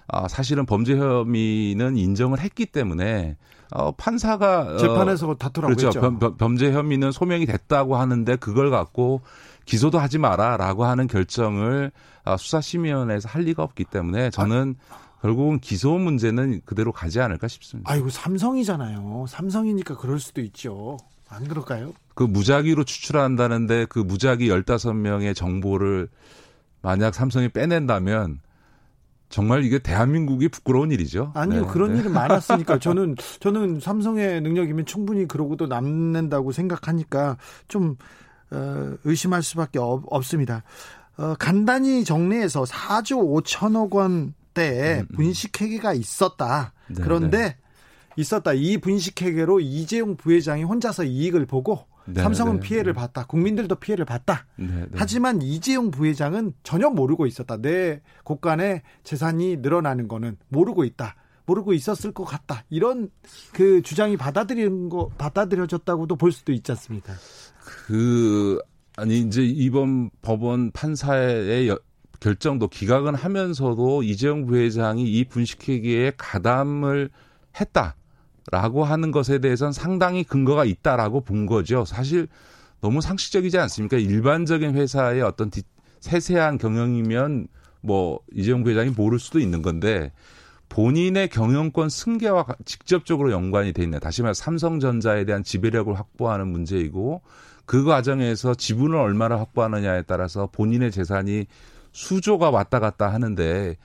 Speaker 4: 아, 사실은 범죄 혐의는 인정을 했기 때문에 어, 판사가
Speaker 1: 어, 재판에서 다투라고
Speaker 4: 그렇죠.
Speaker 1: 했죠.
Speaker 4: 범, 범죄 혐의는 소명이 됐다고 하는데 그걸 갖고 기소도 하지 마라라고 하는 결정을 아, 수사심의위원회에서 할 리가 없기 때문에 저는 결국은 기소 문제는 그대로 가지 않을까 싶습니다.
Speaker 1: 아이고 삼성이잖아요. 삼성이니까 그럴 수도 있죠. 안 그럴까요?
Speaker 4: 그 무작위로 추출한다는데 그 무작위 15명의 정보를 만약 삼성이 빼낸다면 정말 이게 대한민국이 부끄러운 일이죠.
Speaker 1: 아니요, 네. 그런 네. 일은 많았으니까 저는 저는 삼성의 능력이면 충분히 그러고도 남는다고 생각하니까 좀 어, 의심할 수밖에 없, 습니다 어, 간단히 정리해서 4조 5천억 원대 음, 음. 분식회계가 있었다. 네, 그런데 네. 있었다. 이 분식회계로 이재용 부회장이 혼자서 이익을 보고 네, 삼성은 네, 피해를 네. 봤다. 국민들도 피해를 봤다. 하지만 이재용 부회장은 전혀 모르고 있었다. 내 곳간에 재산이 늘어나는 거는 모르고 있다. 모르고 있었을 것 같다. 이런 그 주장이 받아들인 거 받아들여졌다고도 볼 수도 있지 않습니까?
Speaker 4: 그 아니 이제 이번 법원 판사의 여, 결정도 기각은 하면서도 이재용 부회장이 이 분식회계에 가담을 했다라고 하는 것에 대해서는 상당히 근거가 있다라고 본 거죠. 사실 너무 상식적이지 않습니까? 일반적인 회사의 어떤 디, 세세한 경영이면 뭐 이재용 부회장이 모를 수도 있는 건데 본인의 경영권 승계와 직접적으로 연관이 돼 있네. 다시 말해 삼성전자에 대한 지배력을 확보하는 문제이고 그 과정에서 지분을 얼마나 확보하느냐에 따라서 본인의 재산이 수조가 왔다 갔다 하는데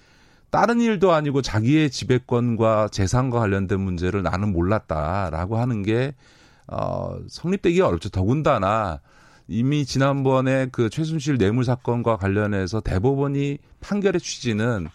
Speaker 4: 다른 일도 아니고 자기의 지배권과 재산과 관련된 문제를 나는 몰랐다라고 하는 게 어, 성립되기 어렵죠. 더군다나 이미 지난번에 그 최순실 뇌물 사건과 관련해서 대법원이 판결의 취지는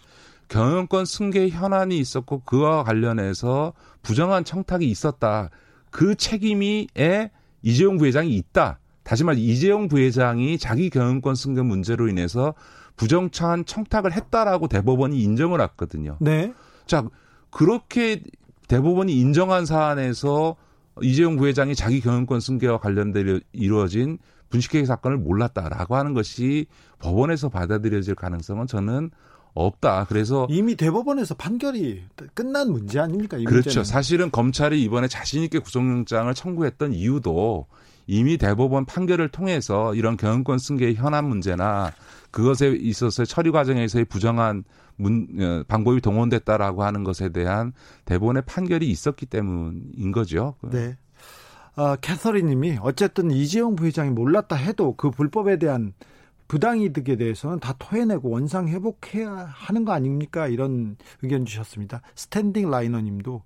Speaker 4: 경영권 승계 현안이 있었고 그와 관련해서 부정한 청탁이 있었다. 그 책임이에 이재용 부회장이 있다. 다시 말해 이재용 부회장이 자기 경영권 승계 문제로 인해서 부정한 청탁을 했다라고 대법원이 인정을 했거든요.
Speaker 1: 네.
Speaker 4: 자, 그렇게 대법원이 인정한 사안에서 이재용 부회장이 자기 경영권 승계와 관련돼 이루어진 분식회계 사건을 몰랐다라고 하는 것이 법원에서 받아들여질 가능성은 저는 없다. 그래서
Speaker 1: 이미 대법원에서 판결이 끝난 문제 아닙니까?
Speaker 4: 그렇죠.
Speaker 1: 문제는.
Speaker 4: 사실은 검찰이 이번에 자신 있게 구속영장을 청구했던 이유도 이미 대법원 판결을 통해서 이런 경영권 승계의 현안 문제나 그것에 있어서 처리 과정에서의 부정한 문, 어, 방법이 동원됐다라고 하는 것에 대한 대법원의 판결이 있었기 때문인 거죠.
Speaker 1: 네. 어, 캐서린 님이 어쨌든 이재용 부회장이 몰랐다 해도 그 불법에 대한 부당이득에 대해서는 다 토해내고 원상 회복해야 하는 거 아닙니까? 이런 의견 주셨습니다. 스탠딩 라이너 님도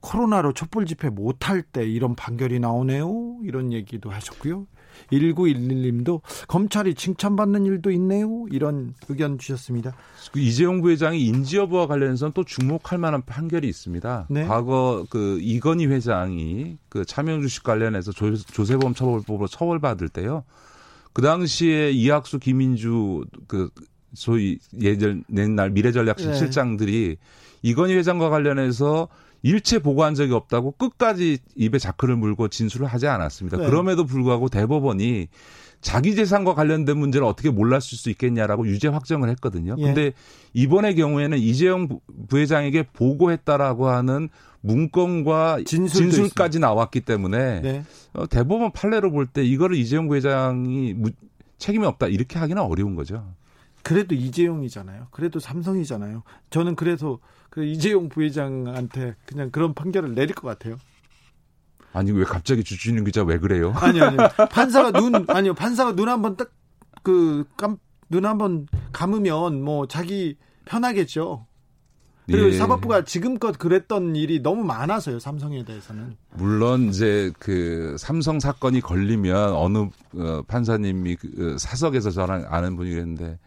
Speaker 1: 코로나로 촛불 집회 못할 때 이런 판결이 나오네요. 이런 얘기도 하셨고요. 1911님도 검찰이 칭찬받는 일도 있네요. 이런 의견 주셨습니다.
Speaker 4: 그 이재용 부회장이 인지 여부와 관련해서는 또 주목할 만한 판결이 있습니다. 네. 과거 그 이건희 회장이 그 차명 주식 관련해서 조, 조세범 처벌법으로 처벌받을 때요. 그 당시에 이학수, 김인주 그 소위 예전 옛날 미래전략실 네. 실장들이 이건희 회장과 관련해서 일체 보고한 적이 없다고 끝까지 입에 자크를 물고 진술을 하지 않았습니다. 네. 그럼에도 불구하고 대법원이 자기 재산과 관련된 문제를 어떻게 몰랐을 수 있겠냐라고 유죄 확정을 했거든요. 예. 근데 이번의 경우에는 이재용 부회장에게 보고했다라고 하는 문건과 진술까지. 나왔기 때문에 네. 어, 대법원 판례로 볼 때 이거를 이재용 부회장이 책임이 없다 이렇게 하기는 어려운 거죠.
Speaker 1: 그래도 이재용이잖아요. 그래도 삼성이잖아요. 저는 그래서 그 이재용 부회장한테 그냥 그런 판결을 내릴 것 같아요.
Speaker 4: 아니 왜 갑자기 주진우 기자 왜 그래요?
Speaker 1: 아니요 아니요 판사가 눈 아니요 판사가 눈 한번 딱그깜눈 한번 감으면 뭐 자기 편하겠죠. 그리고 예. 사법부가 지금껏 그랬던 일이 너무 많아서요 삼성에 대해서는.
Speaker 4: 물론 이제 그 삼성 사건이 걸리면 어느 어, 판사님이 그 사석에서 저랑 아는 분이 그랬는데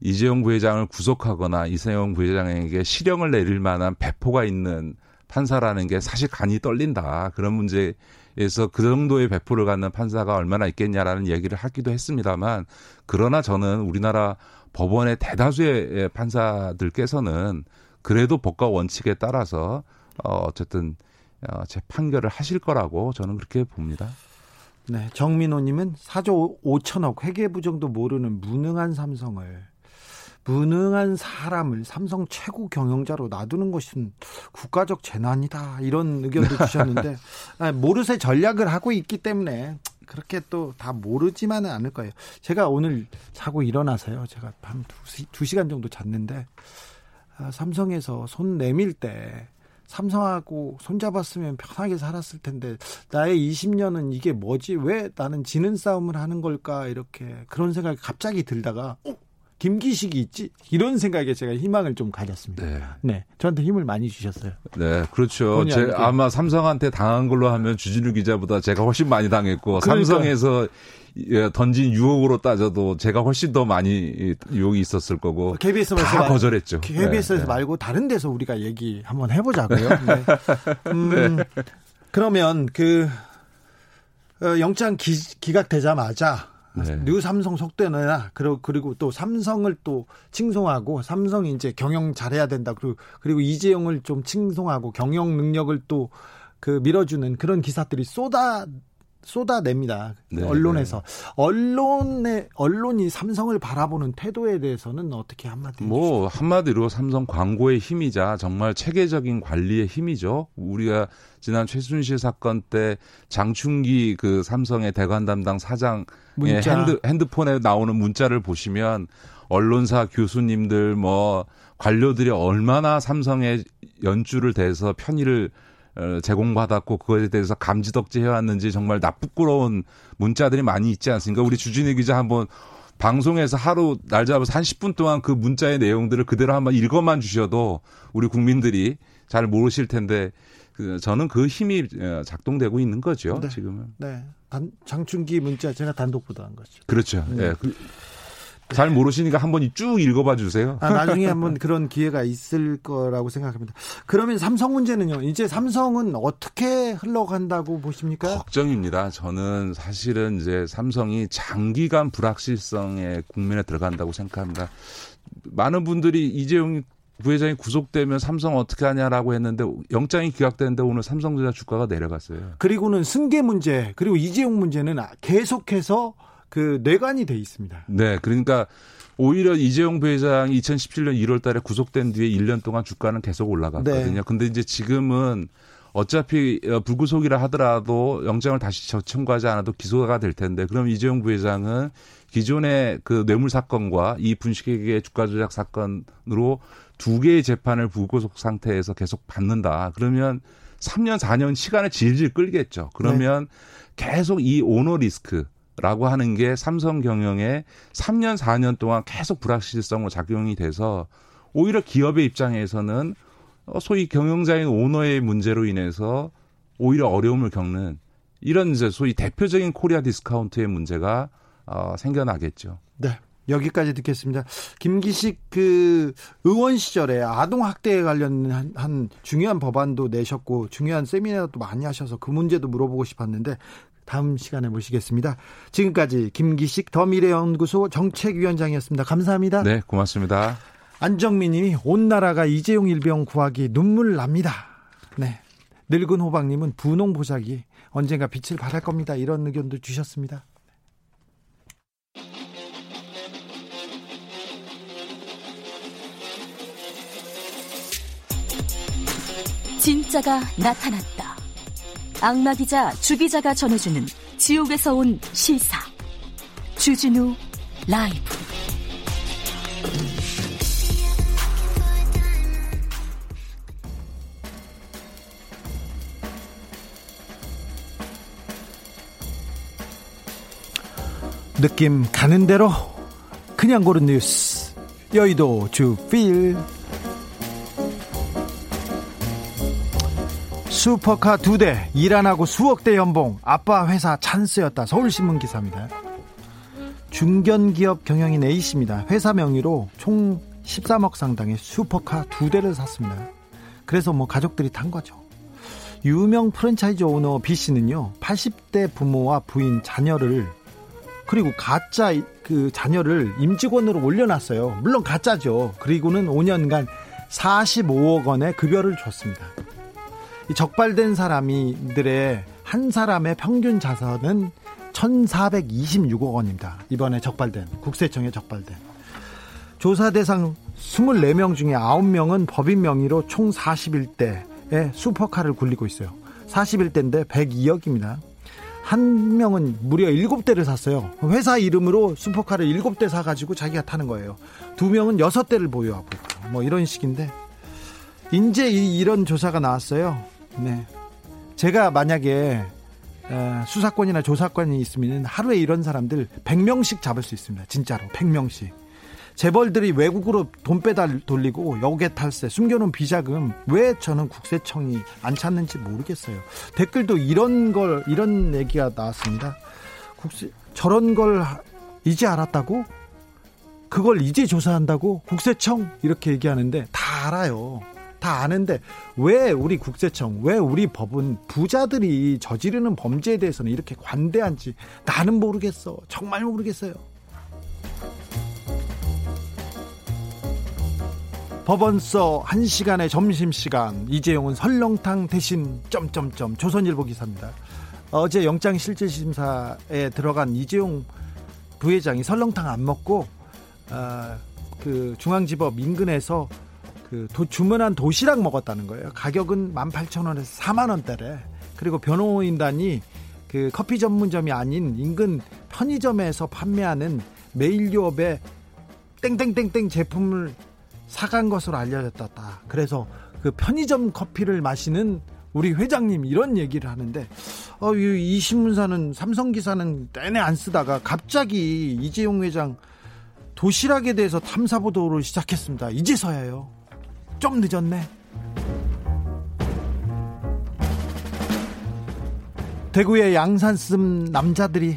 Speaker 4: 이재용 부회장을 구속하거나 이세용 부회장에게 실형을 내릴 만한 배포가 있는 판사라는 게 사실 간이 떨린다. 그런 문제에서 그 정도의 배포를 갖는 판사가 얼마나 있겠냐라는 얘기를 하기도 했습니다만 그러나 저는 우리나라 법원의 대다수의 판사들께서는 그래도 법과 원칙에 따라서 어 어쨌든 어, 제 판결을 하실 거라고 저는 그렇게 봅니다.
Speaker 1: 네, 정민호님은 4조 5천억 회계 부정도 모르는 무능한 삼성을 무능한 사람을 삼성 최고 경영자로 놔두는 것은 국가적 재난이다 이런 의견도 주셨는데 아, 모르쇠 전략을 하고 있기 때문에 그렇게 또 다 모르지만은 않을 거예요. 제가 오늘 자고 일어나서요. 제가 밤 2시, 간 정도 잤는데 아, 삼성에서 손 내밀 때 삼성하고 손잡았으면 편하게 살았을 텐데 나의 20년은 이게 뭐지? 왜 나는 지는 싸움을 하는 걸까? 이렇게 그런 생각이 갑자기 들다가 어? 김기식이 있지 이런 생각에 제가 희망을 좀 가졌습니다. 네, 네 저한테 힘을 많이 주셨어요.
Speaker 4: 네, 그렇죠. 제 아마 삼성한테 당한 걸로 하면 주진우 기자보다 제가 훨씬 많이 당했고 그러니까. 삼성에서 예, 던진 유혹으로 따져도 제가 훨씬 더 많이 유혹이 있었을 거고 KBS에서 다 말, 거절했죠.
Speaker 1: KBS에서 네, 네. 말고 다른 데서 우리가 얘기 한번 해보자고요. 네. 음, 네. 그러면 그 어, 영장 기, 기각되자마자 네. New 삼성 속도 내느냐 그리고 그리고 또 삼성을 또 칭송하고 삼성이 이제 경영 잘해야 된다 그리고 그리고 이재용을 좀 칭송하고 경영 능력을 또 그 밀어주는 그런 기사들이 쏟아 쏟아냅니다. 네, 언론에서 네. 언론의 언론이 삼성을 바라보는 태도에 대해서는 어떻게 한마디?
Speaker 4: 뭐 한마디로 삼성 광고의 힘이자 정말 체계적인 관리의 힘이죠. 우리가 지난 최순실 사건 때 장충기 그 삼성의 대관 담당 사장 핸드 핸드폰에 나오는 문자를 보시면 언론사 교수님들 뭐 관료들이 얼마나 삼성의 연주를 대해서 편의를 어, 제공받았고 그것에 대해서 감지덕지 해왔는지 정말 나쁘끄러운 문자들이 많이 있지 않습니까? 우리 주진희 기자 한번 방송에서 하루 날 잡아서 한 10분 동안 그 문자의 내용들을 그대로 한번 읽어만 주셔도 우리 국민들이 잘 모르실 텐데 그 저는 그 힘이 어, 작동되고 있는 거죠. 네. 지금은.
Speaker 1: 네. 단, 장충기 문자 제가 단독 보도한 거죠.
Speaker 4: 그렇죠. 네. 예. 네. 잘 모르시니까 한번 쭉 읽어봐 주세요.
Speaker 1: 아, 나중에 한번 그런 기회가 있을 거라고 생각합니다. 그러면 삼성 문제는요. 이제 삼성은 어떻게 흘러간다고 보십니까?
Speaker 4: 걱정입니다. 저는 사실은 이제 삼성이 장기간 불확실성의 국면에 들어간다고 생각합니다. 많은 분들이 이재용 부회장이 구속되면 삼성 어떻게 하냐라고 했는데 영장이 기각되는데 오늘 삼성전자 주가가 내려갔어요.
Speaker 1: 그리고는 승계 문제 그리고 이재용 문제는 계속해서 그 뇌관이 돼 있습니다.
Speaker 4: 네, 그러니까 오히려 이재용 부회장이 2017년 1월 달에 구속된 뒤에 1년 동안 주가는 계속 올라갔거든요. 네. 근데 이제 지금은 어차피 어, 불구속이라 하더라도 영장을 다시 청구하지 않아도 기소가 될 텐데 그럼 이재용 부회장은 기존의 그 뇌물 사건과 이 분식회계 주가 조작 사건으로 두 개의 재판을 불구속 상태에서 계속 받는다. 그러면 3년 4년 시간을 질질 끌겠죠. 그러면 네. 계속 이 오너 리스크 라고 하는 게 삼성 경영에 3년, 4년 동안 계속 불확실성으로 작용이 돼서 오히려 기업의 입장에서는 어, 소위 경영자인 오너의 문제로 인해서 오히려 어려움을 겪는 이런 이제 소위 대표적인 코리아 디스카운트의 문제가 어, 생겨나겠죠.
Speaker 1: 네. 여기까지 듣겠습니다. 김기식 그 의원 시절에 아동 학대에 관련한 한 중요한 법안도 내셨고 중요한 세미나도 많이 하셔서 그 문제도 물어보고 싶었는데 다음 시간에 모시겠습니다. 지금까지 김기식 더 미래연구소 정책위원장이었습니다. 감사합니다.
Speaker 4: 네, 고맙습니다.
Speaker 1: 안정민 님이 온 나라가 이재용 일병 구하기 눈물 납니다. 네. 늙은 호박님은 분홍 보자기 언젠가 빛을 발할 겁니다. 이런 의견도 주셨습니다.
Speaker 3: 진짜가 나타났다. 악마 기자 주 기자가 전해주는 지옥에서 온 실사. 주진우 라이브.
Speaker 1: 느낌 가는 대로 그냥 고른 뉴스 여의도 주필 슈퍼카 두 대, 일 안 하고 수억 대 연봉, 아빠 회사 찬스였다. 서울신문 기사입니다. 중견기업 경영인 A씨입니다. 회사 명의로 총 13억 상당의 슈퍼카 두 대를 샀습니다. 그래서 뭐 가족들이 탄 거죠. 유명 프랜차이즈 오너 B씨는요, 80대 부모와 부인, 자녀를, 그리고 가짜 그 자녀를 임직원으로 올려놨어요. 물론 가짜죠. 그리고는 5년간 45억 원의 급여를 줬습니다. 적발된 사람이들의 한 사람의 평균 자산은 1,426억 원입니다. 이번에 적발된 국세청에 적발된 조사 대상 24명 중에 9명은 법인 명의로 총 41대의 슈퍼카를 굴리고 있어요. 41대인데 102억입니다. 한 명은 무려 7대를 샀어요. 회사 이름으로 슈퍼카를 7대 사가지고 자기가 타는 거예요. 두 명은 6대를 보유하고 있고, 뭐 이런 식인데, 이제 이런 조사가 나왔어요. 네. 제가 만약에 수사권이나 조사권이 있으면 하루에 이런 사람들 100명씩 잡을 수 있습니다. 진짜로 100명씩. 재벌들이 외국으로 돈 빼다 돌리고 여객 탈세, 숨겨놓은 비자금 왜 저는 국세청이 안 찾는지 모르겠어요. 댓글도 이런 걸 이런 얘기가 나왔습니다. 국세 저런 걸 이제 알았다고? 그걸 이제 조사한다고? 국세청 이렇게 얘기하는데 다 알아요. 다 아는데 왜 우리 국세청, 왜 우리 법은 부자들이 저지르는 범죄에 대해서는 이렇게 관대한지 나는 모르겠어. 정말 모르겠어요. 법원서 1시간의 점심시간 이재용은 설렁탕 대신 점점점 조선일보 기사입니다. 어제 영장실질심사에 들어간 이재용 부회장이 설렁탕 안 먹고 어, 그 중앙지법 인근에서 그 도, 주문한 도시락 먹었다는 거예요. 가격은 18,000원에서 4만 원대래. 그리고 변호인단이 그 커피 전문점이 아닌 인근 편의점에서 판매하는 메일유업의 땡땡땡땡 제품을 사간 것으로 알려졌다. 그래서 그 편의점 커피를 마시는 우리 회장님 이런 얘기를 하는데 어, 이 신문사는 삼성 기사는 내내 안 쓰다가 갑자기 이재용 회장 도시락에 대해서 탐사 보도를 시작했습니다. 이제서야요. 좀 늦었네. 대구의 양산 쓴 남자들이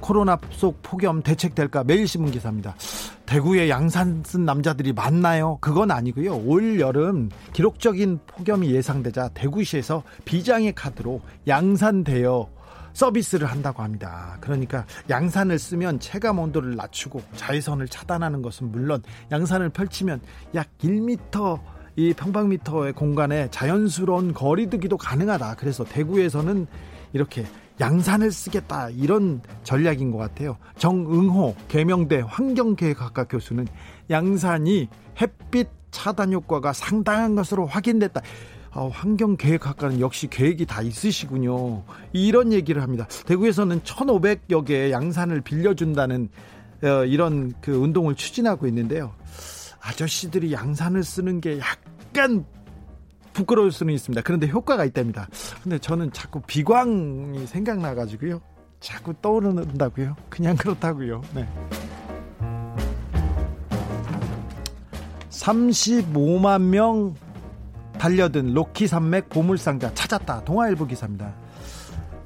Speaker 1: 코로나 속 폭염 대책될까 매일신문 기사입니다. 대구에 양산 쓴 남자들이 많나요? 그건 아니고요. 올 여름 기록적인 폭염이 예상되자 대구시에서 비장의 카드로 양산되어 서비스를 한다고 합니다. 그러니까 양산을 쓰면 체감 온도를 낮추고 자외선을 차단하는 것은 물론 양산을 펼치면 약 1m 이 평방미터의 공간에 자연스러운 거리두기도 가능하다. 그래서 대구에서는 이렇게 양산을 쓰겠다 이런 전략인 것 같아요. 정응호 계명대 환경계획학과 교수는 양산이 햇빛 차단 효과가 상당한 것으로 확인됐다. 어, 환경계획학과는 역시 계획이 다 있으시군요. 이런 얘기를 합니다. 대구에서는 1,500여 개의 양산을 빌려준다는 어, 이런 그 운동을 추진하고 있는데요. 아저씨들이 양산을 쓰는 게 약간 부끄러울 수는 있습니다. 그런데 효과가 있답니다. 근데 저는 자꾸 비광이 생각나가지고요. 자꾸 떠오른다고요. 그냥 그렇다고요. 네. 35만 명 달려든 로키 산맥 보물상자 찾았다. 동아일보 기사입니다.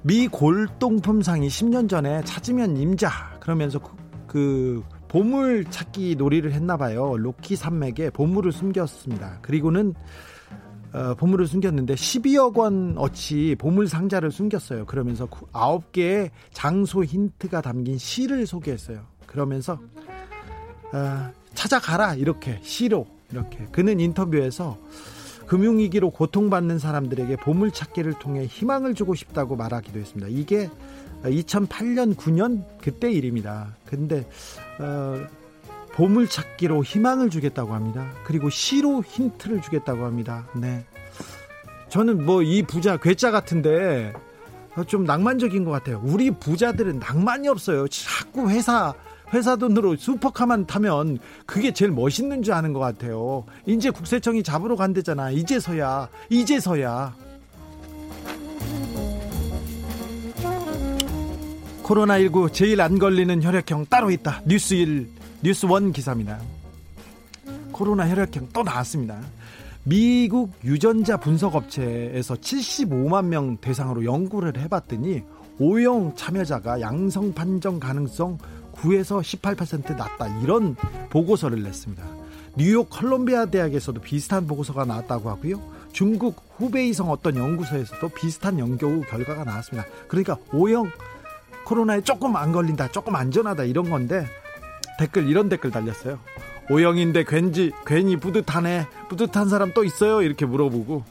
Speaker 1: 미 골동품상이 10년 전에 찾으면 임자 그러면서 그, 그 보물 찾기 놀이를 했나 봐요. 로키 산맥에 보물을 숨겼습니다. 그리고는 어, 보물을 숨겼는데 12억 원 어치 보물 상자를 숨겼어요. 그러면서 9개의 장소 힌트가 담긴 시를 소개했어요. 그러면서 어, 찾아가라 이렇게 시로 이렇게 그는 인터뷰에서 금융위기로 고통받는 사람들에게 보물찾기를 통해 희망을 주고 싶다고 말하기도 했습니다. 이게 2008년 9년 그때 일입니다. 근데 어, 보물찾기로 희망을 주겠다고 합니다. 그리고 시로 힌트를 주겠다고 합니다. 네. 저는 뭐 이 부자 괴짜 같은데 좀 낭만적인 것 같아요. 우리 부자들은 낭만이 없어요. 자꾸 회사 회사 돈으로 슈퍼카만 타면 그게 제일 멋있는 줄 아는 것 같아요. 이제 국세청이 잡으러 간대잖아. 이제서야, 이제서야. 코로나19 제일 안 걸리는 혈액형 따로 있다. 뉴스 1, 뉴스 1 기사입니다. 코로나 혈액형 또 나왔습니다. 미국 유전자 분석 업체에서 75만 명 대상으로 연구를 해봤더니 O형 참여자가 양성 판정 가능성 9에서 18% 낮다 이런 보고서를 냈습니다. 뉴욕 컬럼비아 대학에서도 비슷한 보고서가 나왔다고 하고요. 중국 후베이성 어떤 연구소에서도 비슷한 연구 결과가 나왔습니다. 그러니까 O형 코로나에 조금 안 걸린다, 조금 안전하다 이런 건데 댓글 이런 댓글 달렸어요. O형인데 괜지 괜히 뿌듯하네. 뿌듯한 사람 또 있어요? 이렇게 물어보고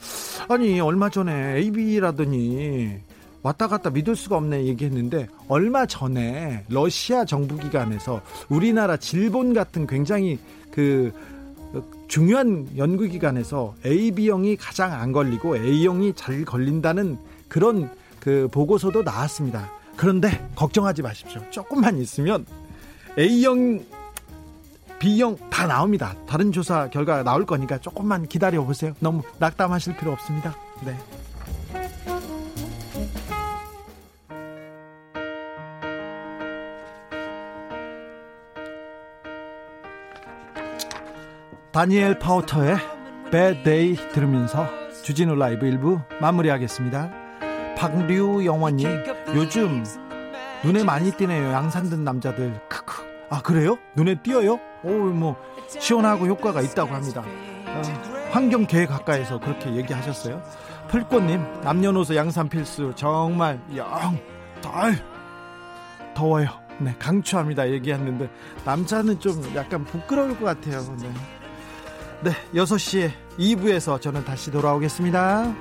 Speaker 1: 아니 얼마 전에 AB라더니 왔다 갔다 믿을 수가 없네 얘기했는데 얼마 전에 러시아 정부 기관에서 우리나라 질본 같은 굉장히 그 중요한 연구기관에서 AB형이 가장 안 걸리고 A형이 잘 걸린다는 그런 그 보고서도 나왔습니다. 그런데 걱정하지 마십시오. 조금만 있으면 A형, B형 다 나옵니다. 다른 조사 결과가 나올 거니까 조금만 기다려 보세요. 너무 낙담하실 필요 없습니다. 네. 다니엘 파우터의 Bad Day 들으면서 주진우 라이브 일부 마무리하겠습니다. 박류 영원님 요즘 눈에 많이 띄네요. 양산 든 남자들. 크크. 아 그래요? 눈에 띄어요? 오뭐 시원하고 효과가 있다고 합니다. 아, 환경 계획 가까이서 그렇게 얘기하셨어요. 풀꽃님 남녀노소 양산 필수 정말 영덜 더워요. 네 강추합니다 얘기했는데 남자는 좀 약간 부끄러울 것 같아요. 네. 네, 6시에 2부에서 저는 다시 돌아오겠습니다.